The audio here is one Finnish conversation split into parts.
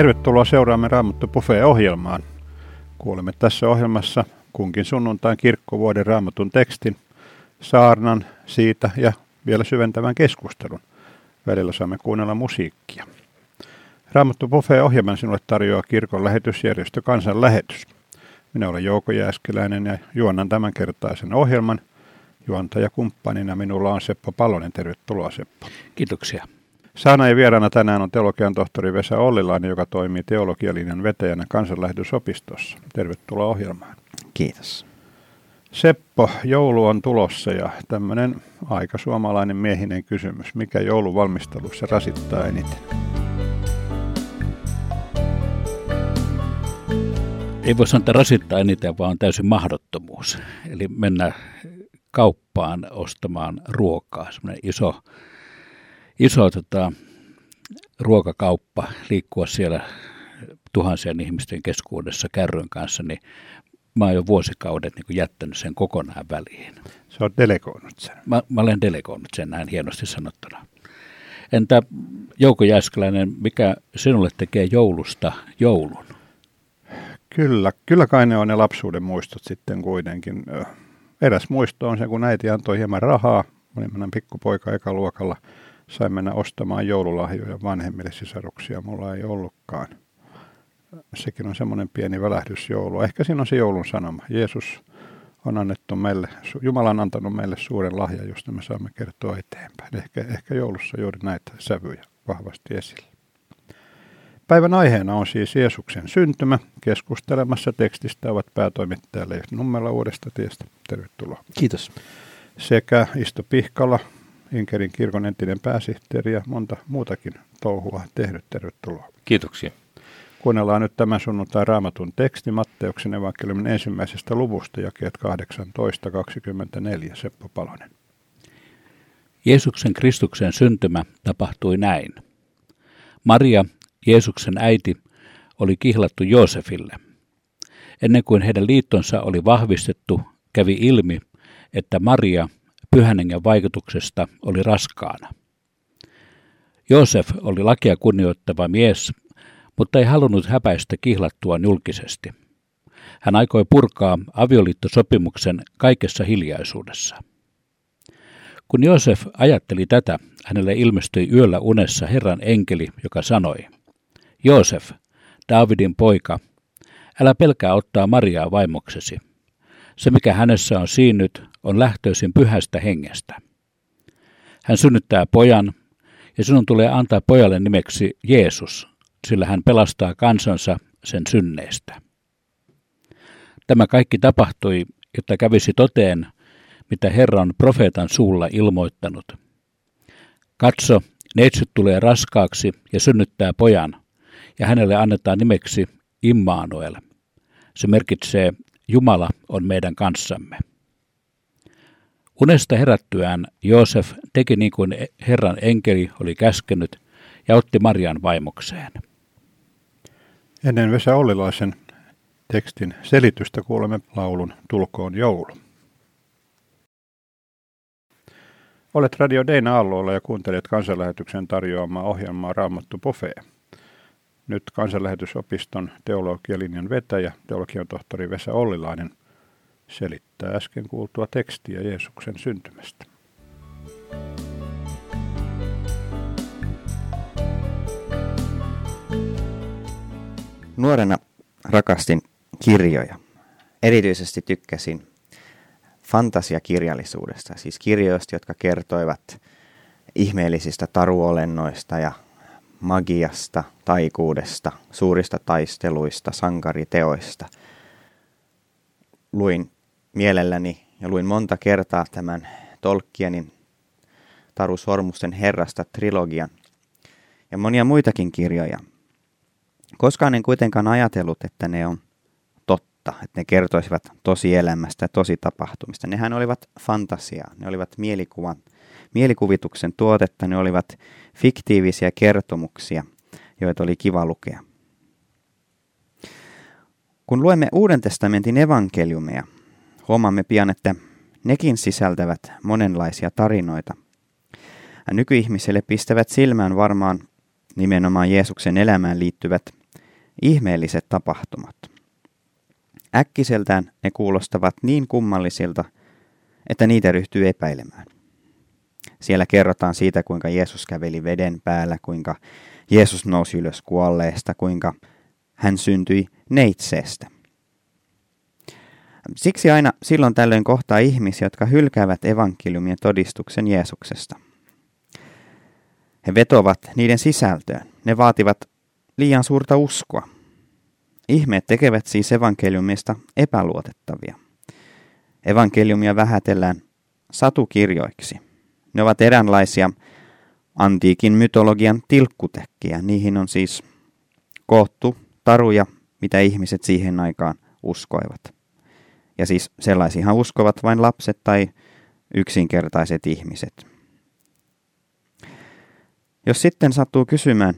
Tervetuloa seuraamme Raamattu Buffet-ohjelmaan. Kuulemme tässä ohjelmassa kunkin sunnuntain kirkkovuoden raamatun tekstin, saarnan siitä ja vielä syventävän keskustelun. Välillä saamme kuunnella musiikkia. Raamattu Buffet-ohjelman sinulle tarjoaa kirkon lähetysjärjestö Kansan lähetys. Minä olen Jouko Jääskeläinen ja juonnan tämänkertaisen ohjelman. Juontajakumppanina minulla on Seppo Palonen. Tervetuloa Seppo. Kiitoksia. Saana ja vieraana tänään on teologian tohtori Vesa Ollilainen, joka toimii teologialinjan vetäjänä kansanlähetysopistossa. Tervetuloa ohjelmaan. Kiitos. Seppo, joulu on tulossa ja tämmöinen aika suomalainen miehinen kysymys. Mikä jouluvalmistelussa rasittaa eniten? Ei voi sanoa, että rasittaa eniten, vaan on täysin mahdottomuus. Eli mennä kauppaan ostamaan ruokaa. Semmoinen iso iso tota, ruokakauppa, liikkua siellä tuhansien ihmisten keskuudessa kärryn kanssa, niin mä oon jo vuosikaudet niin jättänyt sen kokonaan väliin. Se on delegoinut sen. Mä, mä olen delegoinut sen näin hienosti sanottuna. Entä Jouko Jääskeläinen, mikä sinulle tekee joulusta joulun? Kyllä, kyllä kai ne on ne lapsuuden muistot sitten kuitenkin. Eräs muisto on se, kun äiti antoi hieman rahaa. Olin pikkupoika ekaluokalla. luokalla sain mennä ostamaan joululahjoja vanhemmille sisaruksia. Mulla ei ollutkaan. Sekin on semmoinen pieni välähdys joulu. Ehkä siinä on se joulun sanoma. Jeesus on annettu meille, Jumala on antanut meille suuren lahjan, josta me saamme kertoa eteenpäin. Ehkä, ehkä joulussa juuri näitä sävyjä vahvasti esille. Päivän aiheena on siis Jeesuksen syntymä. Keskustelemassa tekstistä ovat päätoimittaja Leif Nummela Uudesta tiestä. Tervetuloa. Kiitos. Sekä Isto Pihkala Inkerin kirkon entinen pääsihteeri ja monta muutakin touhua tehnyt. Tervetuloa. Kiitoksia. Kuunnellaan nyt tämän sunnuntai raamatun teksti Matteuksen evankeliumin ensimmäisestä luvusta, jakeet 18-24, Seppo Palonen. Jeesuksen Kristuksen syntymä tapahtui näin. Maria, Jeesuksen äiti, oli kihlattu Joosefille. Ennen kuin heidän liittonsa oli vahvistettu, kävi ilmi, että Maria – pyhän hengen vaikutuksesta oli raskaana. Joosef oli lakia kunnioittava mies, mutta ei halunnut häpäistä kihlattua julkisesti. Hän aikoi purkaa avioliittosopimuksen kaikessa hiljaisuudessa. Kun Joosef ajatteli tätä, hänelle ilmestyi yöllä unessa Herran enkeli, joka sanoi, Joosef, Daavidin poika, älä pelkää ottaa Mariaa vaimoksesi. Se, mikä hänessä on siinnyt, on lähtöisin pyhästä hengestä. Hän synnyttää pojan, ja sinun tulee antaa pojalle nimeksi Jeesus, sillä hän pelastaa kansansa sen synneistä. Tämä kaikki tapahtui, jotta kävisi toteen, mitä Herra on profeetan suulla ilmoittanut. Katso, neitsyt tulee raskaaksi ja synnyttää pojan, ja hänelle annetaan nimeksi Immanuel. Se merkitsee, Jumala on meidän kanssamme. Unesta herättyään Joosef teki niin kuin Herran enkeli oli käskenyt ja otti Marian vaimokseen. Ennen Vesa Ollilaisen tekstin selitystä kuulemme laulun Tulkoon joulu. Olet Radio Deina Alloilla ja kuuntelet kansanlähetyksen tarjoamaa ohjelmaa Raamattu Buffet. Nyt kansanlähetysopiston teologialinjan vetäjä, teologian tohtori Vesa Ollilainen, selittää äsken kuultua tekstiä Jeesuksen syntymästä. Nuorena rakastin kirjoja. Erityisesti tykkäsin fantasiakirjallisuudesta, siis kirjoista, jotka kertoivat ihmeellisistä taruolennoista ja magiasta, taikuudesta, suurista taisteluista, sankariteoista. Luin mielelläni ja luin monta kertaa tämän Tolkienin Taru Sormusten herrasta trilogian ja monia muitakin kirjoja. Koskaan en kuitenkaan ajatellut, että ne on totta, että ne kertoisivat tosielämästä ja tositapahtumista. Nehän olivat fantasiaa, ne olivat mielikuvan, mielikuvituksen tuotetta, ne olivat fiktiivisiä kertomuksia, joita oli kiva lukea. Kun luemme Uuden testamentin evankeliumia, Huomaamme pian, että nekin sisältävät monenlaisia tarinoita. Nykyihmiselle pistävät silmään varmaan nimenomaan Jeesuksen elämään liittyvät ihmeelliset tapahtumat. Äkkiseltään ne kuulostavat niin kummallisilta, että niitä ryhtyy epäilemään. Siellä kerrotaan siitä, kuinka Jeesus käveli veden päällä, kuinka Jeesus nousi ylös kuolleesta, kuinka hän syntyi neitseestä. Siksi aina silloin tällöin kohtaa ihmisiä, jotka hylkäävät evankeliumien todistuksen Jeesuksesta. He vetovat niiden sisältöön. Ne vaativat liian suurta uskoa. Ihmeet tekevät siis evankeliumista epäluotettavia. Evankeliumia vähätellään satukirjoiksi. Ne ovat eräänlaisia antiikin mytologian tilkkutekkiä. Niihin on siis koottu taruja, mitä ihmiset siihen aikaan uskoivat. Ja siis sellaisihan uskovat vain lapset tai yksinkertaiset ihmiset. Jos sitten sattuu kysymään,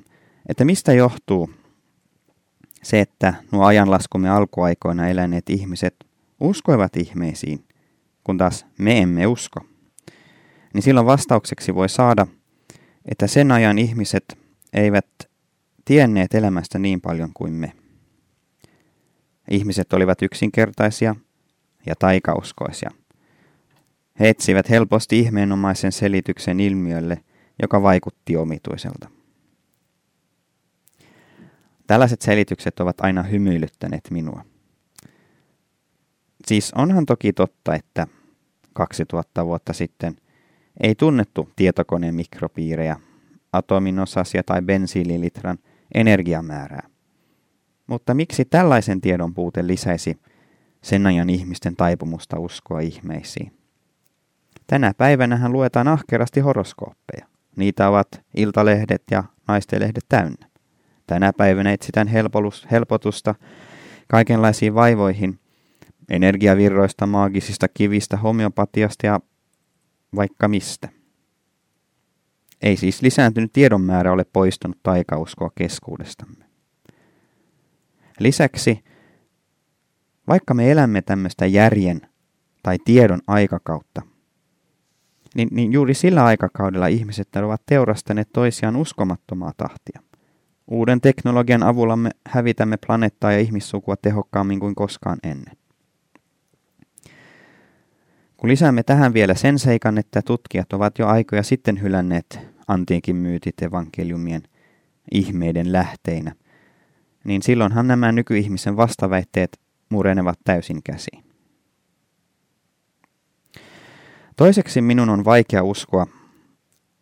että mistä johtuu se, että nuo ajanlaskumme alkuaikoina eläneet ihmiset uskoivat ihmeisiin, kun taas me emme usko, niin silloin vastaukseksi voi saada, että sen ajan ihmiset eivät tienneet elämästä niin paljon kuin me. Ihmiset olivat yksinkertaisia ja taikauskoisia. He etsivät helposti ihmeenomaisen selityksen ilmiölle, joka vaikutti omituiselta. Tällaiset selitykset ovat aina hymyilyttäneet minua. Siis onhan toki totta, että 2000 vuotta sitten ei tunnettu tietokoneen mikropiirejä, atomin osasia tai bensiililitran energiamäärää. Mutta miksi tällaisen tiedon puute lisäisi sen ajan ihmisten taipumusta uskoa ihmeisiin? Tänä päivänä luetaan ahkerasti horoskooppeja. Niitä ovat iltalehdet ja naistenlehdet täynnä. Tänä päivänä etsitään helpotusta kaikenlaisiin vaivoihin, energiavirroista, maagisista kivistä, homeopatiasta ja vaikka mistä. Ei siis lisääntynyt tiedon määrä ole poistunut taikauskoa keskuudestamme. Lisäksi, vaikka me elämme tämmöistä järjen tai tiedon aikakautta, niin, niin juuri sillä aikakaudella ihmiset ovat teurastaneet toisiaan uskomattomaa tahtia. Uuden teknologian avulla me hävitämme planeettaa ja ihmissukua tehokkaammin kuin koskaan ennen. Kun lisäämme tähän vielä sen seikan, että tutkijat ovat jo aikoja sitten hylänneet antiikin myytit evankeliumien ihmeiden lähteinä, niin silloinhan nämä nykyihmisen vastaväitteet murenevat täysin käsiin. Toiseksi minun on vaikea uskoa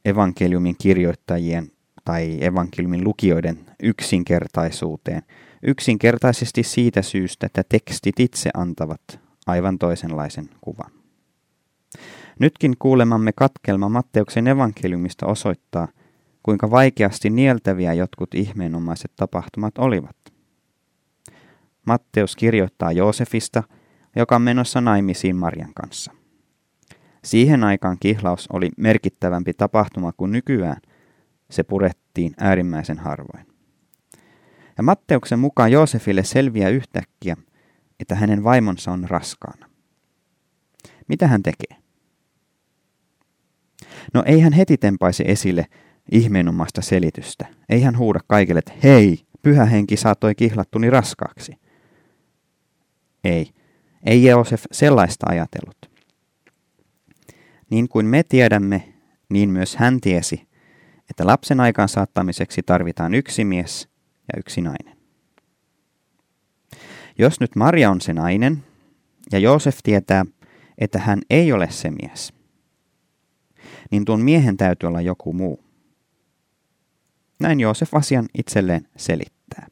evankeliumin kirjoittajien tai evankeliumin lukijoiden yksinkertaisuuteen. Yksinkertaisesti siitä syystä, että tekstit itse antavat aivan toisenlaisen kuvan. Nytkin kuulemamme katkelma Matteuksen evankeliumista osoittaa, kuinka vaikeasti nieltäviä jotkut ihmeenomaiset tapahtumat olivat. Matteus kirjoittaa Joosefista, joka on menossa naimisiin Marjan kanssa. Siihen aikaan kihlaus oli merkittävämpi tapahtuma kuin nykyään. Se purettiin äärimmäisen harvoin. Ja Matteuksen mukaan Joosefille selviää yhtäkkiä, että hänen vaimonsa on raskaana. Mitä hän tekee? No ei hän heti tempaisi esille ihmeenomaista selitystä. Ei hän huuda kaikille, että hei, pyhä henki saattoi kihlattuni raskaaksi. Ei, ei Joosef sellaista ajatellut. Niin kuin me tiedämme, niin myös hän tiesi, että lapsen aikaan saattamiseksi tarvitaan yksi mies ja yksi nainen. Jos nyt Maria on se nainen, ja Joosef tietää, että hän ei ole se mies, niin tuon miehen täytyy olla joku muu. Näin Joosef asian itselleen selittää.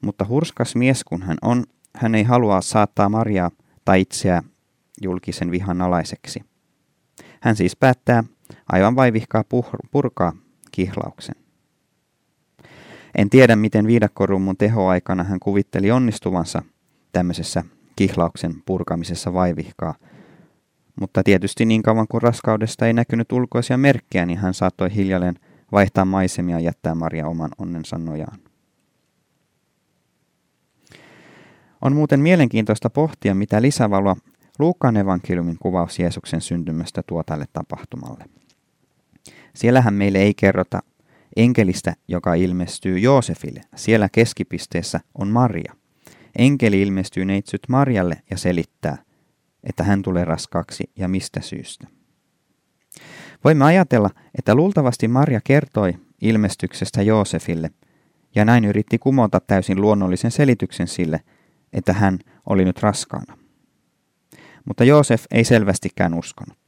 Mutta hurskas mies kun hän on, hän ei halua saattaa Mariaa tai itseä julkisen vihan alaiseksi. Hän siis päättää aivan vaivihkaa purkaa kihlauksen. En tiedä, miten viidakkorummun tehoaikana hän kuvitteli onnistuvansa tämmöisessä kihlauksen purkamisessa vaivihkaa, mutta tietysti niin kauan kuin raskaudesta ei näkynyt ulkoisia merkkejä, niin hän saattoi hiljalleen vaihtaa maisemia ja jättää Maria oman onnensa nojaan. On muuten mielenkiintoista pohtia, mitä lisävaloa Luukkaan evankeliumin kuvaus Jeesuksen syntymästä tuo tälle tapahtumalle. Siellähän meille ei kerrota enkelistä, joka ilmestyy Joosefille. Siellä keskipisteessä on Maria. Enkeli ilmestyy neitsyt Marjalle ja selittää, että hän tulee raskaaksi ja mistä syystä. Voimme ajatella, että luultavasti Maria kertoi ilmestyksestä Joosefille ja näin yritti kumota täysin luonnollisen selityksen sille, että hän oli nyt raskaana. Mutta Joosef ei selvästikään uskonut.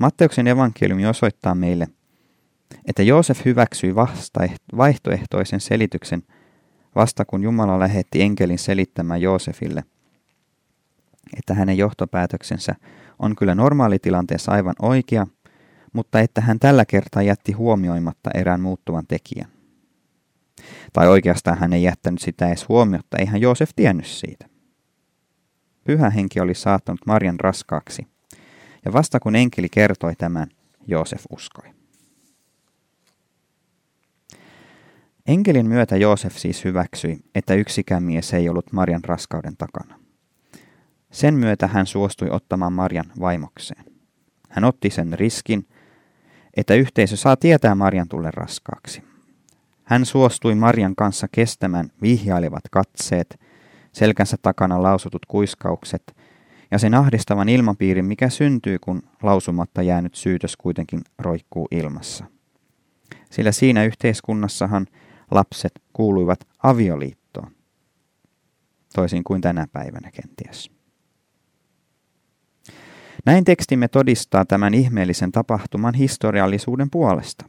Matteuksen evankeliumi osoittaa meille, että Joosef hyväksyi vaihtoehtoisen selityksen vasta kun Jumala lähetti enkelin selittämään Joosefille, että hänen johtopäätöksensä on kyllä normaalitilanteessa aivan oikea, mutta että hän tällä kertaa jätti huomioimatta erään muuttuvan tekijän. Tai oikeastaan hän ei jättänyt sitä edes huomiota, eihän Joosef tiennyt siitä. Pyhä henki oli saattanut Marjan raskaaksi, ja vasta kun enkeli kertoi tämän, Joosef uskoi. Enkelin myötä Joosef siis hyväksyi, että yksikään mies ei ollut Marjan raskauden takana. Sen myötä hän suostui ottamaan Marjan vaimokseen. Hän otti sen riskin, että yhteisö saa tietää Marjan tulle raskaaksi. Hän suostui Marjan kanssa kestämään vihjailevat katseet, selkänsä takana lausutut kuiskaukset ja sen ahdistavan ilmapiirin, mikä syntyy, kun lausumatta jäänyt syytös kuitenkin roikkuu ilmassa. Sillä siinä yhteiskunnassahan lapset kuuluivat avioliittoon, toisin kuin tänä päivänä kenties. Näin tekstimme todistaa tämän ihmeellisen tapahtuman historiallisuuden puolesta.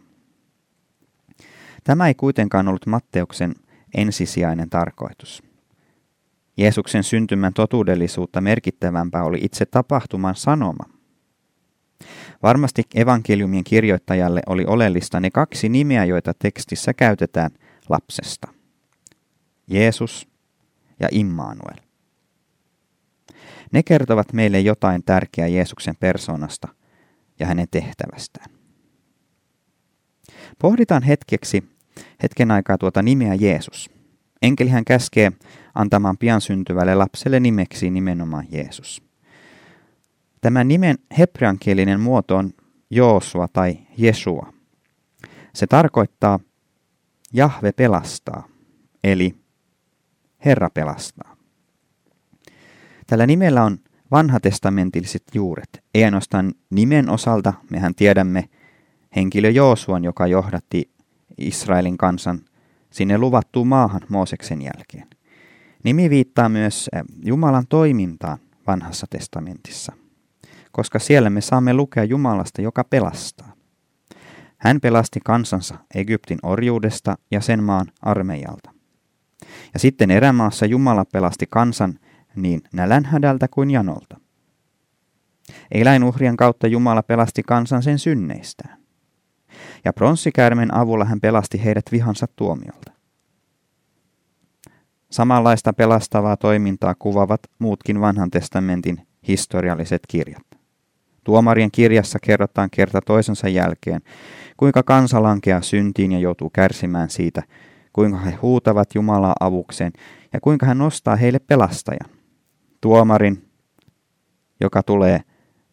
Tämä ei kuitenkaan ollut Matteuksen ensisijainen tarkoitus. Jeesuksen syntymän totuudellisuutta merkittävämpää oli itse tapahtuman sanoma. Varmasti evankeliumien kirjoittajalle oli oleellista ne kaksi nimeä, joita tekstissä käytetään lapsesta. Jeesus ja Immanuel. Ne kertovat meille jotain tärkeää Jeesuksen persoonasta ja hänen tehtävästään. Pohditaan hetkeksi, hetken aikaa tuota nimeä Jeesus. Enkelihän käskee antamaan pian syntyvälle lapselle nimeksi nimenomaan Jeesus. Tämän nimen hebreankielinen muoto on Joosua tai Jesua. Se tarkoittaa Jahve pelastaa, eli Herra pelastaa. Tällä nimellä on vanhatestamentilliset juuret. Ei ainoastaan nimen osalta, mehän tiedämme henkilö Joosuan, joka johdatti Israelin kansan sinne luvattuun maahan Mooseksen jälkeen. Nimi viittaa myös eh, Jumalan toimintaan vanhassa testamentissa, koska siellä me saamme lukea Jumalasta, joka pelastaa. Hän pelasti kansansa Egyptin orjuudesta ja sen maan armeijalta. Ja sitten erämaassa Jumala pelasti kansan niin nälänhädältä kuin janolta. Eläinuhrien kautta Jumala pelasti kansan sen synneistään. Ja pronssikäärmen avulla hän pelasti heidät vihansa tuomiolta. Samanlaista pelastavaa toimintaa kuvavat muutkin vanhan testamentin historialliset kirjat. Tuomarien kirjassa kerrotaan kerta toisensa jälkeen, kuinka kansa lankeaa syntiin ja joutuu kärsimään siitä, kuinka he huutavat Jumalaa avukseen ja kuinka hän nostaa heille pelastajan, tuomarin, joka tulee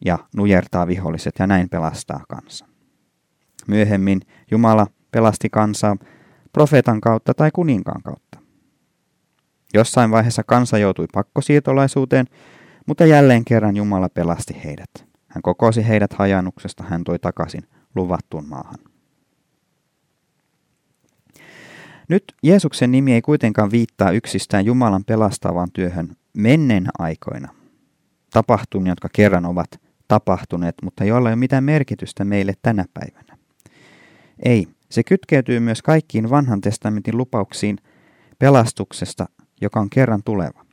ja nujertaa viholliset ja näin pelastaa kansan. Myöhemmin Jumala pelasti kansaa profeetan kautta tai kuninkaan kautta. Jossain vaiheessa kansa joutui pakkosiirtolaisuuteen, mutta jälleen kerran Jumala pelasti heidät. Hän kokosi heidät hajannuksesta, hän toi takaisin luvattuun maahan. Nyt Jeesuksen nimi ei kuitenkaan viittaa yksistään Jumalan pelastavaan työhön menneen aikoina. Tapahtumia, jotka kerran ovat tapahtuneet, mutta joilla ei ole mitään merkitystä meille tänä päivänä. Ei, se kytkeytyy myös kaikkiin vanhan testamentin lupauksiin pelastuksesta, joka on kerran tuleva.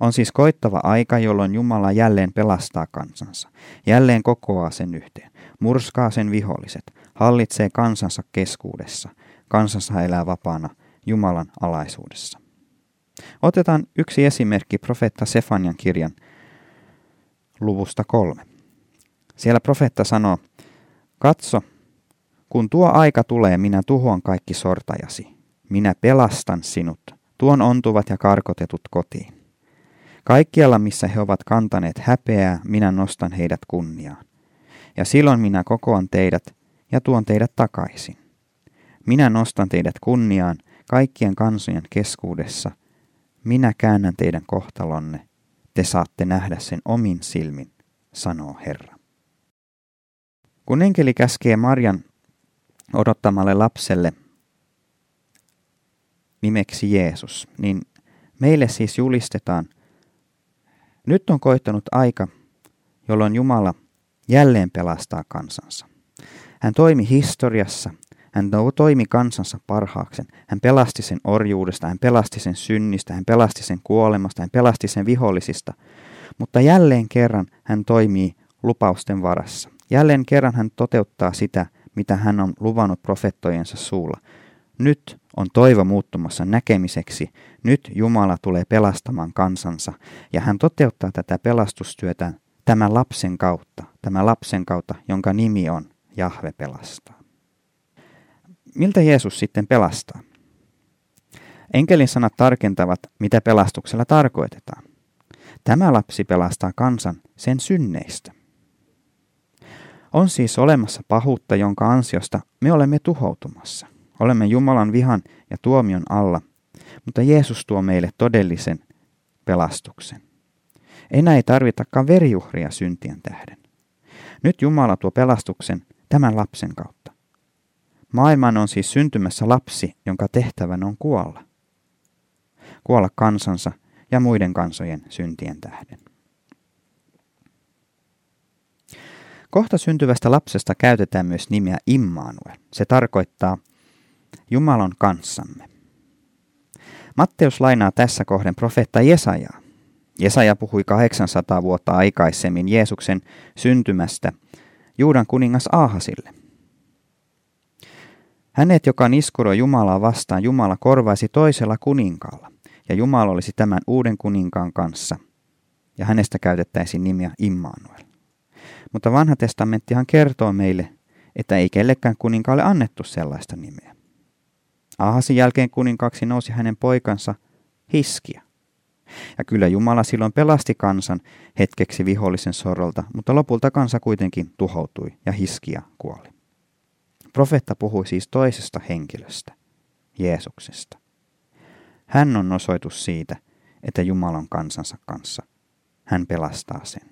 On siis koittava aika, jolloin Jumala jälleen pelastaa kansansa, jälleen kokoaa sen yhteen, murskaa sen viholliset, hallitsee kansansa keskuudessa, kansansa elää vapaana Jumalan alaisuudessa. Otetaan yksi esimerkki profeetta Sefanian kirjan luvusta kolme. Siellä profeetta sanoo, katso, kun tuo aika tulee, minä tuhoan kaikki sortajasi. Minä pelastan sinut, tuon ontuvat ja karkotetut kotiin. Kaikkialla, missä he ovat kantaneet häpeää, minä nostan heidät kunniaan. Ja silloin minä kokoan teidät ja tuon teidät takaisin. Minä nostan teidät kunniaan kaikkien kansojen keskuudessa. Minä käännän teidän kohtalonne. Te saatte nähdä sen omin silmin, sanoo Herra. Kun enkeli käskee Marjan odottamalle lapselle nimeksi Jeesus, niin meille siis julistetaan, nyt on koittanut aika, jolloin Jumala jälleen pelastaa kansansa. Hän toimi historiassa, hän toimi kansansa parhaaksen. Hän pelasti sen orjuudesta, hän pelasti sen synnistä, hän pelasti sen kuolemasta, hän pelasti sen vihollisista. Mutta jälleen kerran hän toimii lupausten varassa. Jälleen kerran hän toteuttaa sitä, mitä hän on luvannut profettojensa suulla. Nyt on toivo muuttumassa näkemiseksi. Nyt Jumala tulee pelastamaan kansansa ja hän toteuttaa tätä pelastustyötä tämän lapsen kautta, tämän lapsen kautta, jonka nimi on Jahve pelastaa. Miltä Jeesus sitten pelastaa? Enkelin sanat tarkentavat, mitä pelastuksella tarkoitetaan. Tämä lapsi pelastaa kansan sen synneistä. On siis olemassa pahuutta, jonka ansiosta me olemme tuhoutumassa. Olemme Jumalan vihan ja tuomion alla, mutta Jeesus tuo meille todellisen pelastuksen. Enää ei tarvitakaan veriuhria syntien tähden. Nyt Jumala tuo pelastuksen tämän lapsen kautta. Maailman on siis syntymässä lapsi, jonka tehtävän on kuolla. Kuolla kansansa ja muiden kansojen syntien tähden. Kohta syntyvästä lapsesta käytetään myös nimeä Immanuel. Se tarkoittaa Jumalan kanssamme. Matteus lainaa tässä kohden profeetta Jesajaa. Jesaja puhui 800 vuotta aikaisemmin Jeesuksen syntymästä Juudan kuningas Aahasille. Hänet, joka niskuroi Jumalaa vastaan, Jumala korvaisi toisella kuninkaalla, ja Jumala olisi tämän uuden kuninkaan kanssa, ja hänestä käytettäisiin nimiä Immanuel. Mutta vanha testamenttihan kertoo meille, että ei kellekään kuninkaalle annettu sellaista nimeä. Ahasin jälkeen kuninkaaksi nousi hänen poikansa Hiskia. Ja kyllä Jumala silloin pelasti kansan hetkeksi vihollisen sorrolta, mutta lopulta kansa kuitenkin tuhoutui ja Hiskia kuoli. Profeetta puhui siis toisesta henkilöstä, Jeesuksesta. Hän on osoitus siitä, että Jumalan kansansa kanssa. Hän pelastaa sen.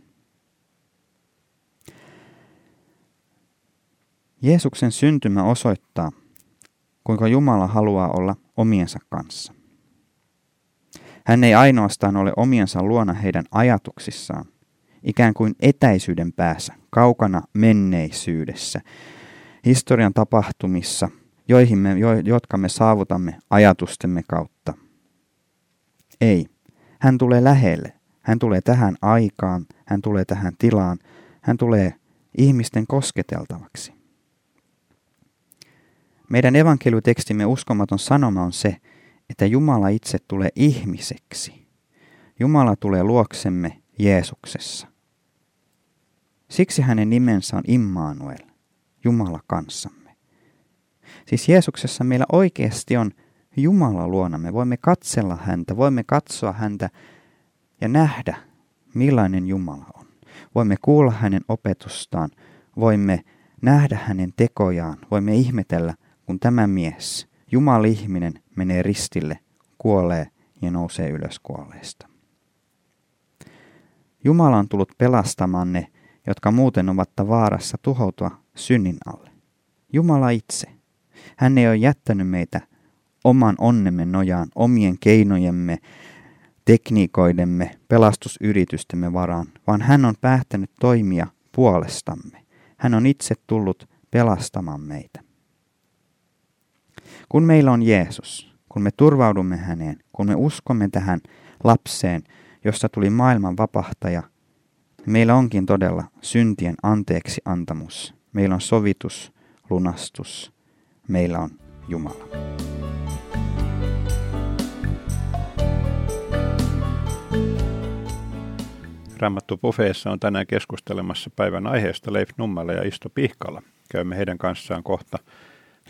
Jeesuksen syntymä osoittaa, kuinka Jumala haluaa olla omiensa kanssa. Hän ei ainoastaan ole omiensa luona heidän ajatuksissaan, ikään kuin etäisyyden päässä, kaukana menneisyydessä, historian tapahtumissa, joihin me, jo, jotka me saavutamme ajatustemme kautta. Ei, hän tulee lähelle, hän tulee tähän aikaan, hän tulee tähän tilaan, hän tulee ihmisten kosketeltavaksi. Meidän evankeliutekstimme uskomaton sanoma on se, että Jumala itse tulee ihmiseksi. Jumala tulee luoksemme Jeesuksessa. Siksi hänen nimensä on Immanuel, Jumala kanssamme. Siis Jeesuksessa meillä oikeasti on Jumala luona. Me voimme katsella häntä, voimme katsoa häntä ja nähdä, millainen Jumala on. Voimme kuulla hänen opetustaan, voimme nähdä hänen tekojaan, voimme ihmetellä, kun tämä mies, Jumalihminen, menee ristille, kuolee ja nousee ylös kuolleista. Jumala on tullut pelastamaan ne, jotka muuten ovat vaarassa tuhoutua synnin alle. Jumala itse. Hän ei ole jättänyt meitä oman onnemme nojaan, omien keinojemme, tekniikoidemme, pelastusyritystemme varaan, vaan hän on päättänyt toimia puolestamme. Hän on itse tullut pelastamaan meitä. Kun meillä on Jeesus, kun me turvaudumme häneen, kun me uskomme tähän lapseen, josta tuli maailman vapahtaja, meillä onkin todella syntien anteeksi antamus. Meillä on sovitus, lunastus. Meillä on Jumala. Rammattu Pufeessa on tänään keskustelemassa päivän aiheesta Leif Nummela ja Isto Pihkala. Käymme heidän kanssaan kohta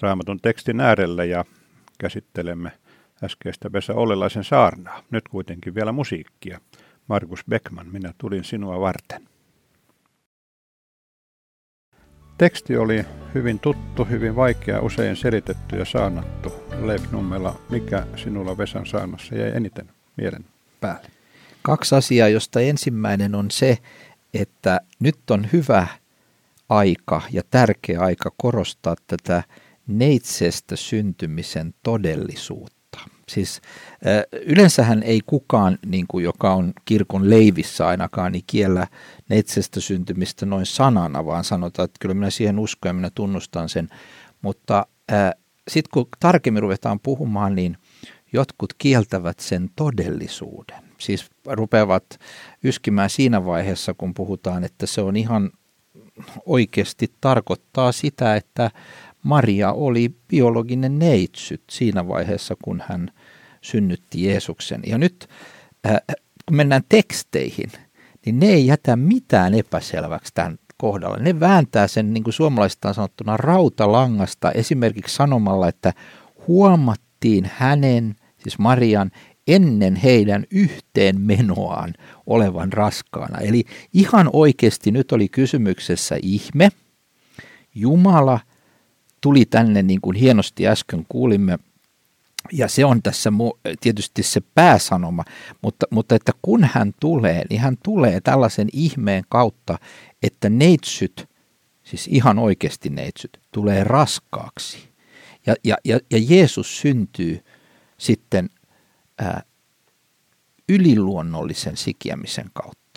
raamatun tekstin äärellä ja käsittelemme äskeistä Vesa Ollelaisen saarnaa. Nyt kuitenkin vielä musiikkia. Markus Beckman, minä tulin sinua varten. Teksti oli hyvin tuttu, hyvin vaikea, usein selitetty ja saannattu. Leif Nummela, mikä sinulla Vesan saannassa jäi eniten mielen päälle? Kaksi asiaa, josta ensimmäinen on se, että nyt on hyvä aika ja tärkeä aika korostaa tätä neitsestä syntymisen todellisuutta. Siis yleensähän ei kukaan, niin kuin joka on kirkon leivissä ainakaan, niin kiellä neitsestä syntymistä noin sanana, vaan sanotaan, että kyllä minä siihen uskon ja minä tunnustan sen. Mutta sitten kun tarkemmin ruvetaan puhumaan, niin jotkut kieltävät sen todellisuuden. Siis rupeavat yskimään siinä vaiheessa, kun puhutaan, että se on ihan oikeasti tarkoittaa sitä, että Maria oli biologinen neitsyt siinä vaiheessa, kun hän synnytti Jeesuksen. Ja nyt äh, kun mennään teksteihin, niin ne ei jätä mitään epäselväksi tämän kohdalla. Ne vääntää sen, niin kuin suomalaisista on sanottuna, rautalangasta esimerkiksi sanomalla, että huomattiin hänen, siis Marian, ennen heidän yhteen menoaan olevan raskaana. Eli ihan oikeasti nyt oli kysymyksessä ihme. Jumala tuli tänne, niin kuin hienosti äsken kuulimme, ja se on tässä tietysti se pääsanoma, mutta, mutta että kun hän tulee, niin hän tulee tällaisen ihmeen kautta, että neitsyt, siis ihan oikeasti neitsyt, tulee raskaaksi. Ja, ja, ja, ja Jeesus syntyy sitten ää, yliluonnollisen sikiämisen kautta.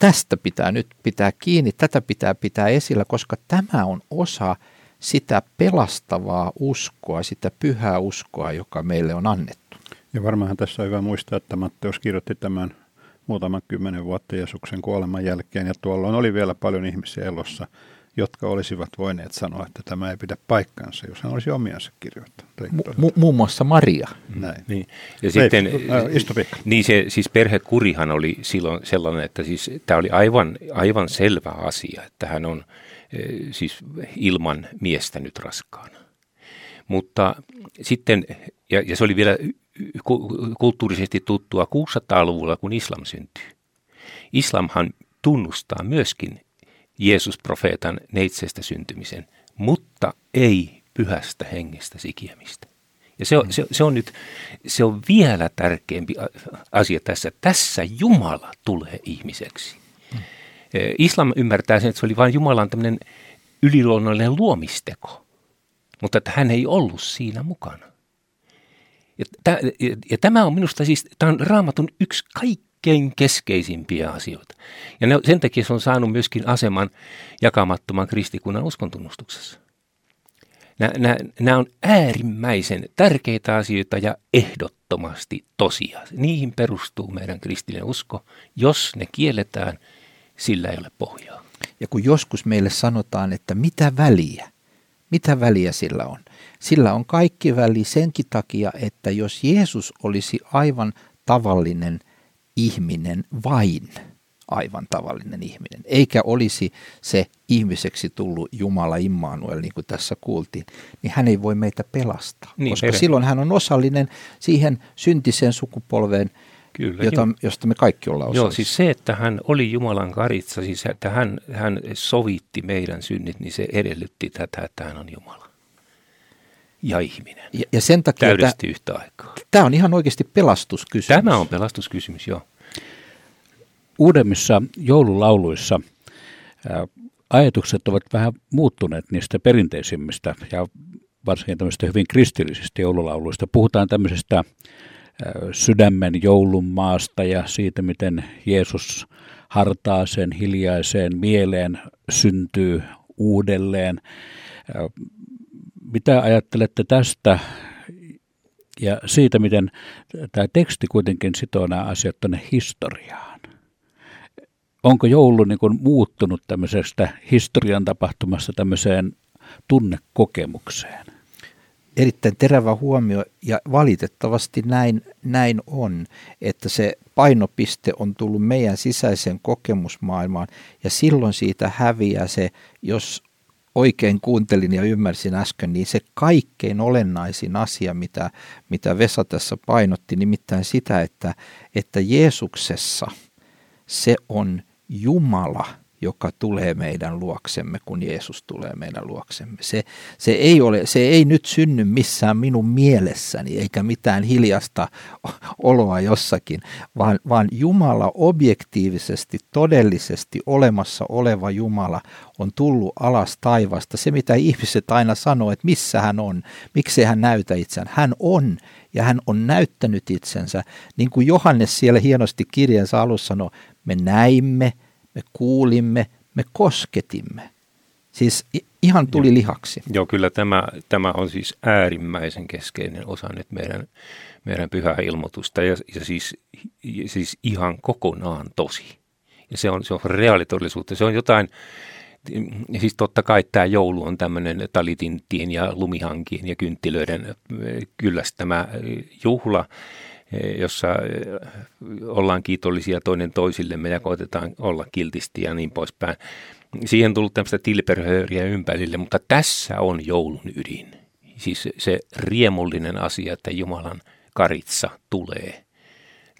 Tästä pitää nyt pitää kiinni, tätä pitää pitää esillä, koska tämä on osa sitä pelastavaa uskoa, sitä pyhää uskoa, joka meille on annettu. Ja varmaan tässä on hyvä muistaa, että Matteus kirjoitti tämän muutaman kymmenen vuotta Jeesuksen kuoleman jälkeen, ja tuolloin oli vielä paljon ihmisiä elossa, jotka olisivat voineet sanoa, että tämä ei pidä paikkansa, jos hän olisi omiansa kirjoittanut. Mu- muun muassa Maria. Näin. Niin. Ja sitten, äh, niin se, siis perhekurihan oli silloin sellainen, että siis tämä oli aivan, aivan selvä asia, että hän on Eh, siis ilman miestä nyt raskaana. Mutta sitten, ja, ja se oli vielä kulttuurisesti tuttua 600-luvulla, kun islam syntyi. Islamhan tunnustaa myöskin Jeesus-profeetan neitsestä syntymisen, mutta ei pyhästä hengestä sikiämistä. Ja se on, se, se on nyt, se on vielä tärkeämpi asia tässä. Tässä Jumala tulee ihmiseksi. Eh, islam ymmärtää sen, että se oli vain Jumalan tämmöinen yliluonnollinen luomisteko, mutta että hän ei ollut siinä mukana. Ja, ja, ja tämä on minusta siis, tämä on raamatun yksi kaikkein keskeisimpiä asioita. Ja ne, sen takia se on saanut myöskin aseman jakamattoman kristikunnan uskontunnustuksessa. Nämä, on äärimmäisen tärkeitä asioita ja ehdottomasti tosia. Niihin perustuu meidän kristillinen usko. Jos ne kielletään – sillä ei ole pohjaa. Ja kun joskus meille sanotaan, että mitä väliä, mitä väliä sillä on? Sillä on kaikki väli senkin takia, että jos Jeesus olisi aivan tavallinen ihminen vain, aivan tavallinen ihminen, eikä olisi se ihmiseksi tullut Jumala Immanuel, niin kuin tässä kuultiin, niin hän ei voi meitä pelastaa. Niin, koska eri. silloin hän on osallinen siihen syntiseen sukupolveen, Kyllä, jota, josta me kaikki ollaan osallisia. Joo, siis se, että hän oli Jumalan karitsa, siis että hän, hän sovitti meidän synnit, niin se edellytti tätä, että hän on Jumala ja ihminen. Ja, ja sen takia Täydellisesti tämä, yhtä aikaa. Tämä on ihan oikeasti pelastuskysymys. Tämä on pelastuskysymys, joo. Uudemmissa joululauluissa ää, ajatukset ovat vähän muuttuneet niistä perinteisimmistä ja varsinkin tämmöistä hyvin kristillisistä joululauluista. Puhutaan tämmöisestä sydämen joulun maasta ja siitä, miten Jeesus hartaa sen hiljaiseen mieleen syntyy uudelleen. Mitä ajattelette tästä ja siitä, miten tämä teksti kuitenkin sitoo nämä asiat tuonne historiaan? Onko joulu niin kuin muuttunut tämmöisestä historian tapahtumassa tämmöiseen tunnekokemukseen? erittäin terävä huomio ja valitettavasti näin, näin on, että se painopiste on tullut meidän sisäiseen kokemusmaailmaan ja silloin siitä häviää se, jos oikein kuuntelin ja ymmärsin äsken, niin se kaikkein olennaisin asia, mitä, mitä Vesa tässä painotti, nimittäin sitä, että, että Jeesuksessa se on Jumala, joka tulee meidän luoksemme, kun Jeesus tulee meidän luoksemme. Se, se, ei, ole, se ei nyt synny missään minun mielessäni, eikä mitään hiljasta oloa jossakin, vaan, vaan Jumala objektiivisesti, todellisesti olemassa oleva Jumala on tullut alas taivasta. Se, mitä ihmiset aina sanoo, että missä hän on, miksi hän näytä itseään. Hän on ja hän on näyttänyt itsensä. Niin kuin Johannes siellä hienosti kirjansa alussa sanoi, me näimme, me kuulimme, me kosketimme. Siis ihan tuli Joo. lihaksi. Joo, kyllä tämä, tämä on siis äärimmäisen keskeinen osa nyt meidän, meidän pyhää ilmoitusta ja, ja siis, siis ihan kokonaan tosi. Ja se on, se on reaalitodellisuutta. Se on jotain, siis totta kai tämä joulu on tämmöinen talitinttien ja lumihankien ja kynttilöiden kyllästämä juhla, jossa ollaan kiitollisia toinen toisillemme ja koitetaan olla kiltisti ja niin poispäin. Siihen on tullut tämmöistä tilperhööriä ympärille, mutta tässä on joulun ydin. Siis se riemullinen asia, että Jumalan karitsa tulee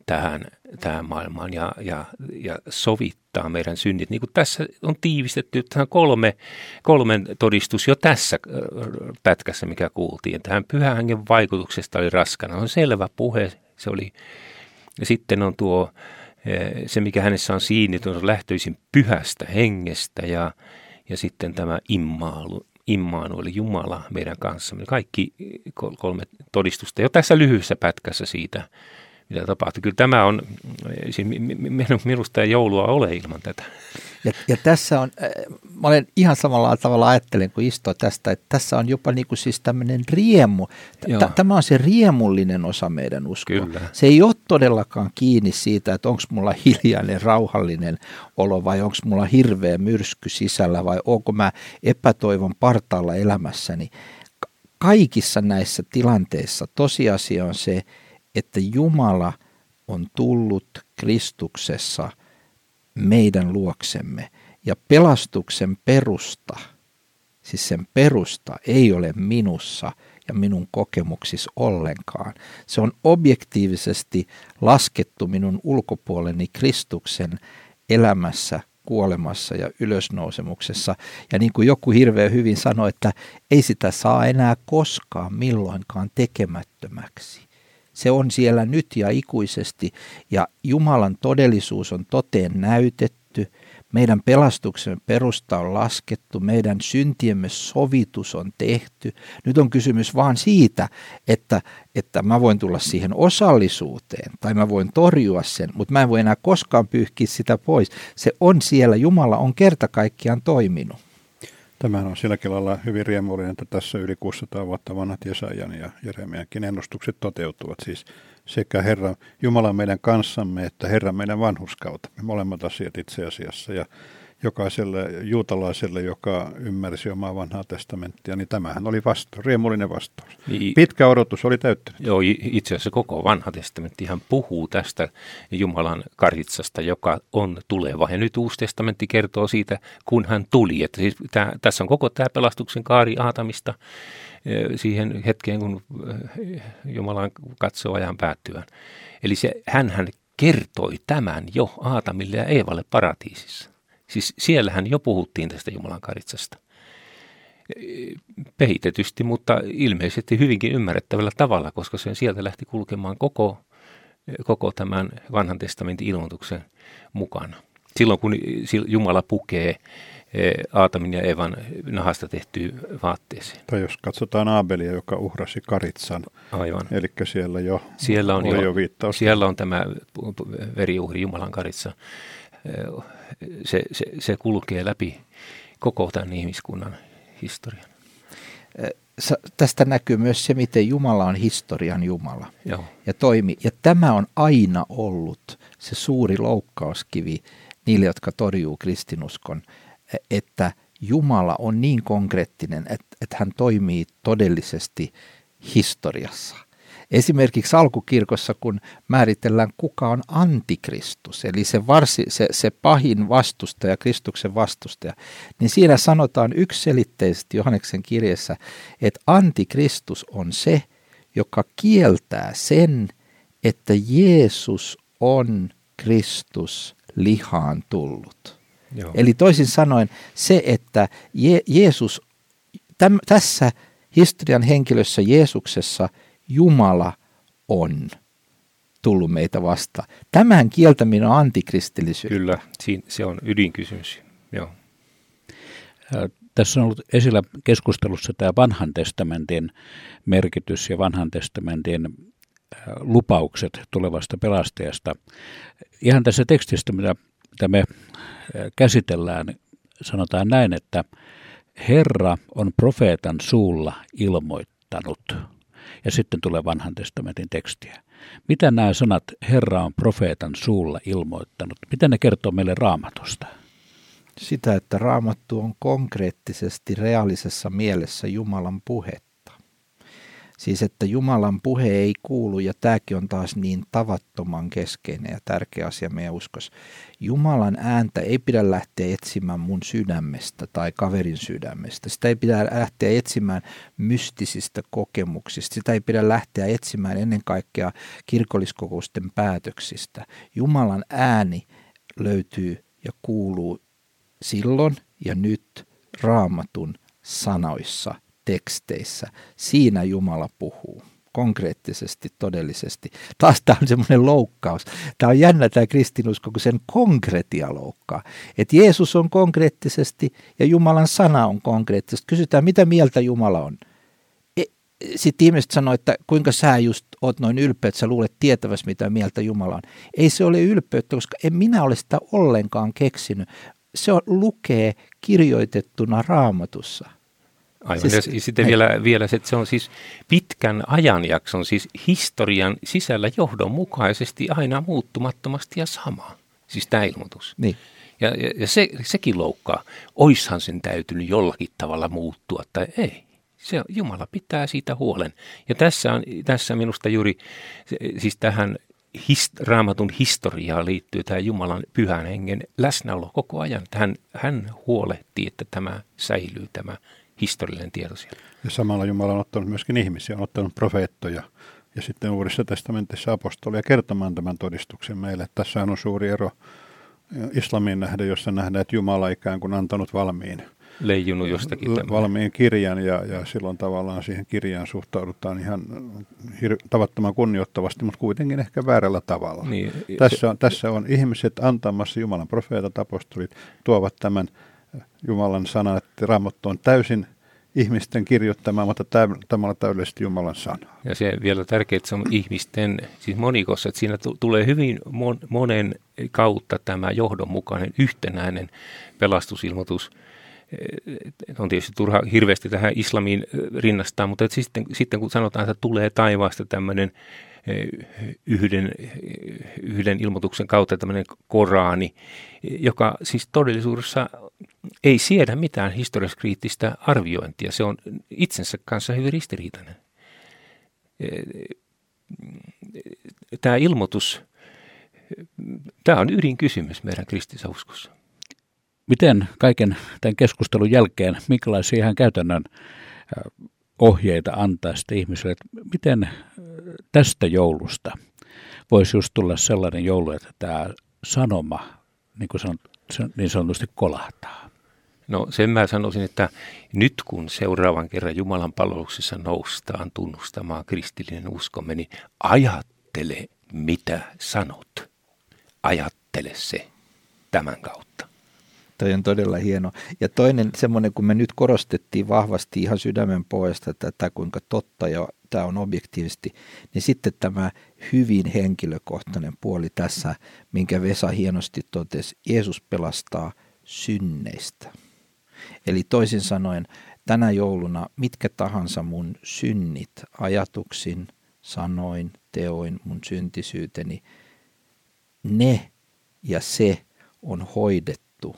tähän, tähän maailmaan ja, ja, ja sovittaa meidän synnit. Niin kuin tässä on tiivistetty tähän kolme, kolmen todistus jo tässä pätkässä, mikä kuultiin. Tähän pyhän hengen vaikutuksesta oli raskana. On selvä puhe. Se oli, ja sitten on tuo, se mikä hänessä on siirnyt, on lähtöisin pyhästä hengestä ja, ja sitten tämä immaalu, Immaanu, eli Jumala meidän kanssamme. Kaikki kolme todistusta jo tässä lyhyessä pätkässä siitä, mitä tapahtui. Kyllä tämä on, siis minusta ei joulua ole ilman tätä. Ja, ja tässä on, äh, mä olen ihan samalla tavalla ajattelen kuin Isto tästä, että tässä on jopa niin kuin siis tämmöinen riemu. T- tämä on se riemullinen osa meidän uskoa. Kyllä. Se ei ole todellakaan kiinni siitä, että onko mulla hiljainen, rauhallinen olo vai onko mulla hirveä myrsky sisällä vai onko mä epätoivon partaalla elämässäni. Kaikissa näissä tilanteissa tosiasia on se, että Jumala on tullut Kristuksessa meidän luoksemme. Ja pelastuksen perusta, siis sen perusta ei ole minussa ja minun kokemuksissa ollenkaan. Se on objektiivisesti laskettu minun ulkopuoleni Kristuksen elämässä, kuolemassa ja ylösnousemuksessa. Ja niin kuin joku hirveän hyvin sanoi, että ei sitä saa enää koskaan milloinkaan tekemättömäksi. Se on siellä nyt ja ikuisesti ja Jumalan todellisuus on toteen näytetty. Meidän pelastuksen perusta on laskettu, meidän syntiemme sovitus on tehty. Nyt on kysymys vaan siitä, että, että mä voin tulla siihen osallisuuteen tai mä voin torjua sen, mutta mä en voi enää koskaan pyyhkiä sitä pois. Se on siellä, Jumala on kerta kaikkiaan toiminut. Tämähän on silläkin lailla hyvin riemullinen, että tässä yli 600 vuotta vanhat Jesajan ja Jeremiankin ennustukset toteutuvat. Siis sekä Herra Jumala meidän kanssamme että Herra meidän vanhuskautta. Me molemmat asiat itse asiassa. Ja jokaiselle juutalaiselle, joka ymmärsi omaa vanhaa testamenttia, niin tämähän oli vastaus, riemullinen vastaus. Pitkä odotus oli täyttynyt. Joo, itse asiassa koko vanha testamentti hän puhuu tästä Jumalan karitsasta, joka on tuleva. Ja nyt Uusi testamentti kertoo siitä, kun hän tuli. Että siis tämä, tässä on koko tämä pelastuksen kaari Aatamista siihen hetkeen, kun Jumalan katsoo ajan päättyvän. Eli se, hän kertoi tämän jo Aatamille ja Eevalle paratiisissa. Siis siellähän jo puhuttiin tästä Jumalan karitsasta. Pehitetysti, mutta ilmeisesti hyvinkin ymmärrettävällä tavalla, koska se sieltä lähti kulkemaan koko, koko tämän vanhan testamentin ilmoituksen mukana. Silloin kun Jumala pukee Aatamin ja Evan nahasta tehtyä vaatteeseen. Tai jos katsotaan Aabelia, joka uhrasi karitsan. Aivan. Eli siellä jo siellä on, jo, jo viittaus. Siellä on tämä veriuhri Jumalan karitsa se, se, se kulkee läpi koko tämän ihmiskunnan historian. Tästä näkyy myös se, miten Jumala on historian Jumala Joo. ja toimi. Ja tämä on aina ollut se suuri loukkauskivi niille, jotka torjuu kristinuskon, että Jumala on niin konkreettinen, että, että hän toimii todellisesti historiassa – Esimerkiksi alkukirkossa, kun määritellään kuka on antikristus, eli se, varsi, se, se pahin vastustaja, Kristuksen vastustaja, niin siinä sanotaan yksiselitteisesti Johanneksen kirjassa, että antikristus on se, joka kieltää sen, että Jeesus on Kristus lihaan tullut. Joo. Eli toisin sanoen se, että Je- Jeesus, täm, tässä historian henkilössä Jeesuksessa Jumala on tullut meitä vastaan. Tämän kieltäminen on antikristillisyyttä. Kyllä, se on ydinkysymys. Joo. Tässä on ollut esillä keskustelussa tämä vanhan testamentin merkitys ja vanhan testamentin lupaukset tulevasta pelastajasta. Ihan tässä tekstistä, mitä, mitä me käsitellään, sanotaan näin, että Herra on profeetan suulla ilmoittanut. Ja sitten tulee vanhan testamentin tekstiä. Mitä nämä sanat Herra on profeetan suulla ilmoittanut? Mitä ne kertoo meille raamatusta? Sitä, että raamattu on konkreettisesti reaalisessa mielessä Jumalan puhet. Siis että Jumalan puhe ei kuulu, ja tämäkin on taas niin tavattoman keskeinen ja tärkeä asia meidän uskossa. Jumalan ääntä ei pidä lähteä etsimään mun sydämestä tai kaverin sydämestä. Sitä ei pidä lähteä etsimään mystisistä kokemuksista. Sitä ei pidä lähteä etsimään ennen kaikkea kirkolliskokousten päätöksistä. Jumalan ääni löytyy ja kuuluu silloin ja nyt raamatun sanoissa – teksteissä. Siinä Jumala puhuu konkreettisesti, todellisesti. Taas tämä on semmoinen loukkaus. Tämä on jännä tämä kristinusko, kun sen konkretia loukkaa. Että Jeesus on konkreettisesti ja Jumalan sana on konkreettisesti. Kysytään, mitä mieltä Jumala on. E, Sitten ihmiset sanoo, että kuinka sä just oot noin ylpeä, että sä luulet tietävässä, mitä mieltä Jumala on. Ei se ole ylpeyttä, koska en minä ole sitä ollenkaan keksinyt. Se on, lukee kirjoitettuna raamatussa – Aivan, siis, ja sitten vielä, vielä se, että se on siis pitkän ajanjakson, siis historian sisällä johdonmukaisesti aina muuttumattomasti ja sama. Siis tämä ilmoitus. Niin. Ja, ja, ja se, sekin loukkaa. Oishan sen täytynyt jollakin tavalla muuttua tai ei. Se, Jumala pitää siitä huolen. Ja tässä on tässä minusta juuri, siis tähän hist, raamatun historiaan liittyy tämä Jumalan pyhän hengen läsnäolo koko ajan. Hän, hän huolehtii, että tämä säilyy, tämä historiallinen tieto siellä. Ja samalla Jumala on ottanut myöskin ihmisiä, on ottanut profeettoja ja sitten Uudessa testamentissa apostolia kertomaan tämän todistuksen meille. Tässä on suuri ero islamiin nähden, jossa nähdään, että Jumala ikään kuin antanut valmiin leijunut jostakin. Tämmöinen. Valmiin kirjan ja, ja silloin tavallaan siihen kirjaan suhtaudutaan ihan hir- tavattoman kunnioittavasti, mutta kuitenkin ehkä väärällä tavalla. Niin, tässä, on, tässä on ihmiset antamassa Jumalan profeetat, apostolit, tuovat tämän Jumalan sana, että Raamattu on täysin ihmisten kirjoittama, mutta tämä on täydellisesti Jumalan sana. Ja se vielä tärkeää, että se on ihmisten, siis monikossa, että siinä tulee hyvin monen kautta tämä johdonmukainen yhtenäinen pelastusilmoitus. On tietysti turha hirveästi tähän islamiin rinnastaa, mutta että sitten, sitten kun sanotaan, että tulee taivaasta tämmöinen yhden, yhden ilmoituksen kautta tämmöinen Korani, joka siis todellisuudessa ei siedä mitään historiaskriittistä arviointia. Se on itsensä kanssa hyvin ristiriitainen. Tämä ilmoitus, tämä on ydinkysymys meidän kristissä Miten kaiken tämän keskustelun jälkeen, minkälaisia ihan käytännön ohjeita antaa sitten ihmisille, että miten tästä joulusta voisi just tulla sellainen joulu, että tämä sanoma niin, kuin sanot, niin sanotusti kolahtaa? No sen mä sanoisin, että nyt kun seuraavan kerran Jumalan palveluksessa noustaan tunnustamaan kristillinen uskomme, niin ajattele mitä sanot. Ajattele se tämän kautta. Toi on todella hieno. Ja toinen semmoinen, kun me nyt korostettiin vahvasti ihan sydämen pohjasta tätä, kuinka totta ja tämä on objektiivisesti, niin sitten tämä hyvin henkilökohtainen puoli tässä, minkä Vesa hienosti totesi, Jeesus pelastaa synneistä. Eli toisin sanoen, tänä jouluna mitkä tahansa mun synnit, ajatuksin, sanoin, teoin, mun syntisyyteni, ne ja se on hoidettu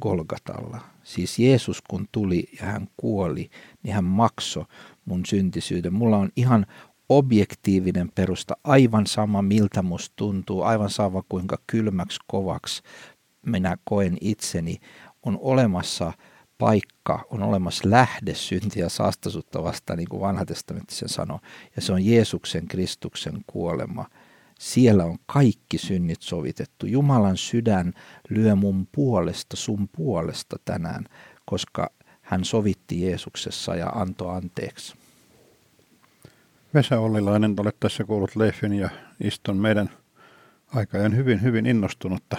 Golgatalla. Siis Jeesus kun tuli ja hän kuoli, niin hän maksoi mun syntisyyden. Mulla on ihan objektiivinen perusta, aivan sama miltä musta tuntuu, aivan sama kuinka kylmäksi, kovaksi minä koen itseni. On olemassa paikka, on olemassa lähde syntiä saastasuutta vastaan, niin kuin vanha testamentti sen sanoo, ja se on Jeesuksen Kristuksen kuolema. Siellä on kaikki synnit sovitettu. Jumalan sydän lyö mun puolesta, sun puolesta tänään, koska hän sovitti Jeesuksessa ja antoi anteeksi. Vesa Ollilainen, olet tässä kuullut Leifin ja Iston meidän aikajan hyvin, hyvin innostunutta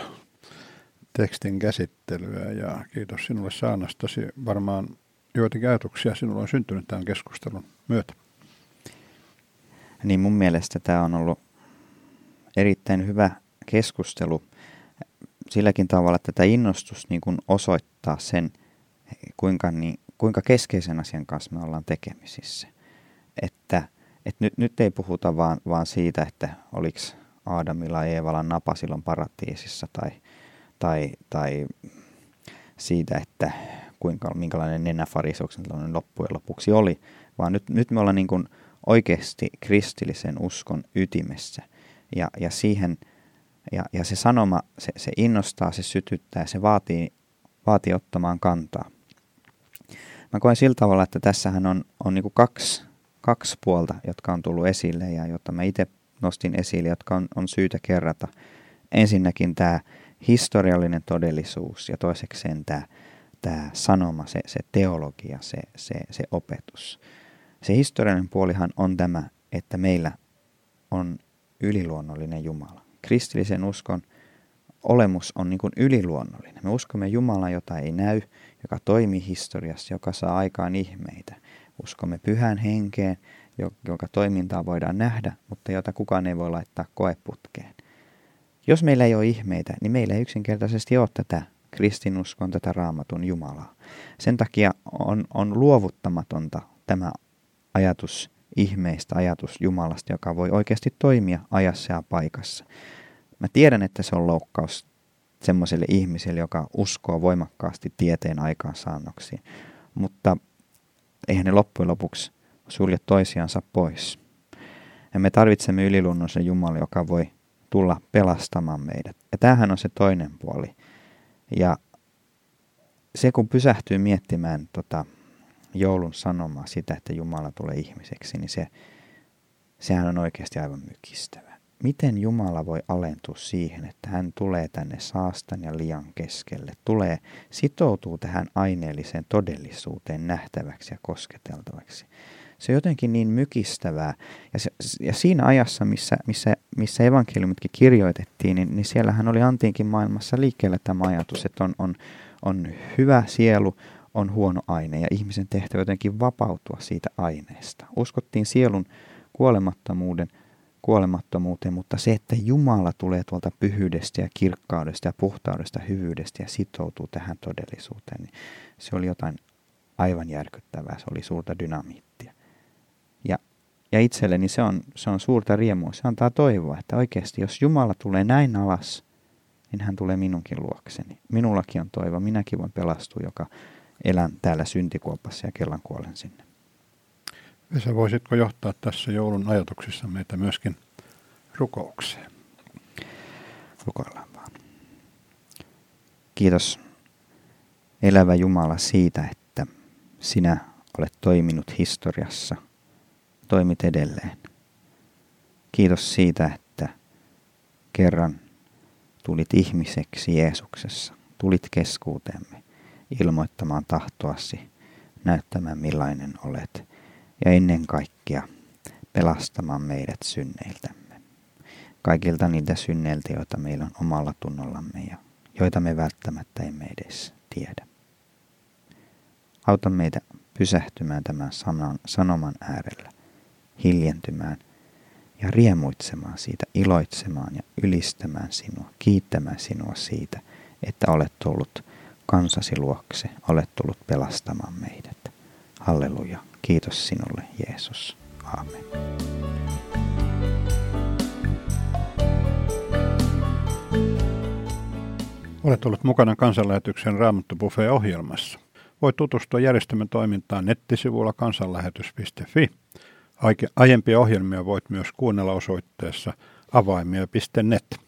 tekstin käsittelyä ja kiitos sinulle saanastasi. Varmaan joitakin ajatuksia sinulla on syntynyt tämän keskustelun myötä. Niin mun mielestä tämä on ollut erittäin hyvä keskustelu silläkin tavalla, että tämä innostus niin kuin osoittaa sen, kuinka, niin, kuinka keskeisen asian kanssa me ollaan tekemisissä. Että, että nyt, nyt ei puhuta vaan, vaan siitä, että oliko Aadamilla ja Eevalla napa silloin paratiisissa tai, tai, tai siitä, että kuinka, minkälainen nenä loppujen lopuksi oli, vaan nyt, nyt me ollaan niin kuin oikeasti kristillisen uskon ytimessä ja, ja siihen ja, ja se sanoma, se, se innostaa, se sytyttää, se vaatii, vaatii ottamaan kantaa. Mä koen sillä tavalla, että tässähän on, on niin kaksi, kaksi puolta, jotka on tullut esille ja jotta mä itse nostin esille, jotka on, on syytä kerrata. Ensinnäkin tämä historiallinen todellisuus ja toisekseen tämä, tämä sanoma, se, se teologia, se, se, se opetus. Se historiallinen puolihan on tämä, että meillä on yliluonnollinen Jumala. Kristillisen uskon olemus on niin kuin yliluonnollinen. Me uskomme Jumalan, jota ei näy, joka toimii historiassa, joka saa aikaan ihmeitä. Uskomme pyhän henkeen, joka toimintaa voidaan nähdä, mutta jota kukaan ei voi laittaa koeputkeen. Jos meillä ei ole ihmeitä, niin meillä ei yksinkertaisesti ole tätä kristinuskon, tätä raamatun Jumalaa. Sen takia on, on luovuttamatonta tämä ajatus ihmeistä, ajatus Jumalasta, joka voi oikeasti toimia ajassa ja paikassa. Mä tiedän, että se on loukkaus semmoiselle ihmiselle, joka uskoo voimakkaasti tieteen aikaansaannoksiin, mutta eihän ne loppujen lopuksi sulje toisiansa pois. Ja me tarvitsemme yliluonnollisen Jumalan, joka voi tulla pelastamaan meidät. Ja tämähän on se toinen puoli. Ja se, kun pysähtyy miettimään tota joulun sanomaa sitä, että Jumala tulee ihmiseksi, niin se, sehän on oikeasti aivan mykistävä. Miten Jumala voi alentua siihen, että hän tulee tänne saastan ja lian keskelle, tulee, sitoutuu tähän aineelliseen todellisuuteen nähtäväksi ja kosketeltavaksi. Se on jotenkin niin mykistävää. Ja, se, ja siinä ajassa, missä, missä, missä evankeliumitkin kirjoitettiin, niin, niin siellähän oli antiinkin maailmassa liikkeellä tämä ajatus, että on, on, on hyvä sielu, on huono aine ja ihmisen tehtävä jotenkin vapautua siitä aineesta. Uskottiin sielun kuolemattomuuden kuolemattomuuteen, mutta se, että Jumala tulee tuolta pyhyydestä ja kirkkaudesta ja puhtaudesta, hyvyydestä ja sitoutuu tähän todellisuuteen, niin se oli jotain aivan järkyttävää, se oli suurta dynamiittia. Ja, ja itselleni se on, se on suurta riemua, se antaa toivoa, että oikeasti jos Jumala tulee näin alas, niin hän tulee minunkin luokseni. Minullakin on toivo, minäkin voin pelastua, joka elän täällä syntikuopassa ja kellan kuolen sinne. Vesa, voisitko johtaa tässä joulun ajatuksissa meitä myöskin rukoukseen? Rukoillaan vaan. Kiitos elävä Jumala siitä, että sinä olet toiminut historiassa, toimit edelleen. Kiitos siitä, että kerran tulit ihmiseksi Jeesuksessa, tulit keskuuteemme ilmoittamaan tahtoasi, näyttämään millainen olet ja ennen kaikkea pelastamaan meidät synneiltämme. Kaikilta niiltä synneiltä, joita meillä on omalla tunnollamme ja joita me välttämättä emme edes tiedä. Auta meitä pysähtymään tämän sanan, sanoman äärellä, hiljentymään ja riemuitsemaan siitä, iloitsemaan ja ylistämään sinua, kiittämään sinua siitä, että olet tullut kansasi luokse, olet tullut pelastamaan meidät. Halleluja. Kiitos sinulle, Jeesus. Aamen. Olet ollut mukana kansanlähetyksen Raamattu ohjelmassa Voit tutustua järjestelmän toimintaan nettisivulla kansanlähetys.fi. Aiempia ohjelmia voit myös kuunnella osoitteessa avaimia.net.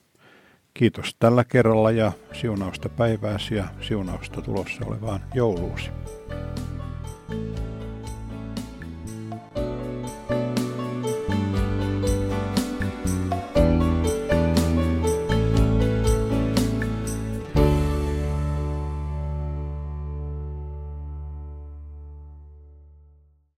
Kiitos tällä kerralla ja siunausta päivääsi ja siunausta tulossa olevaan jouluusi. thank you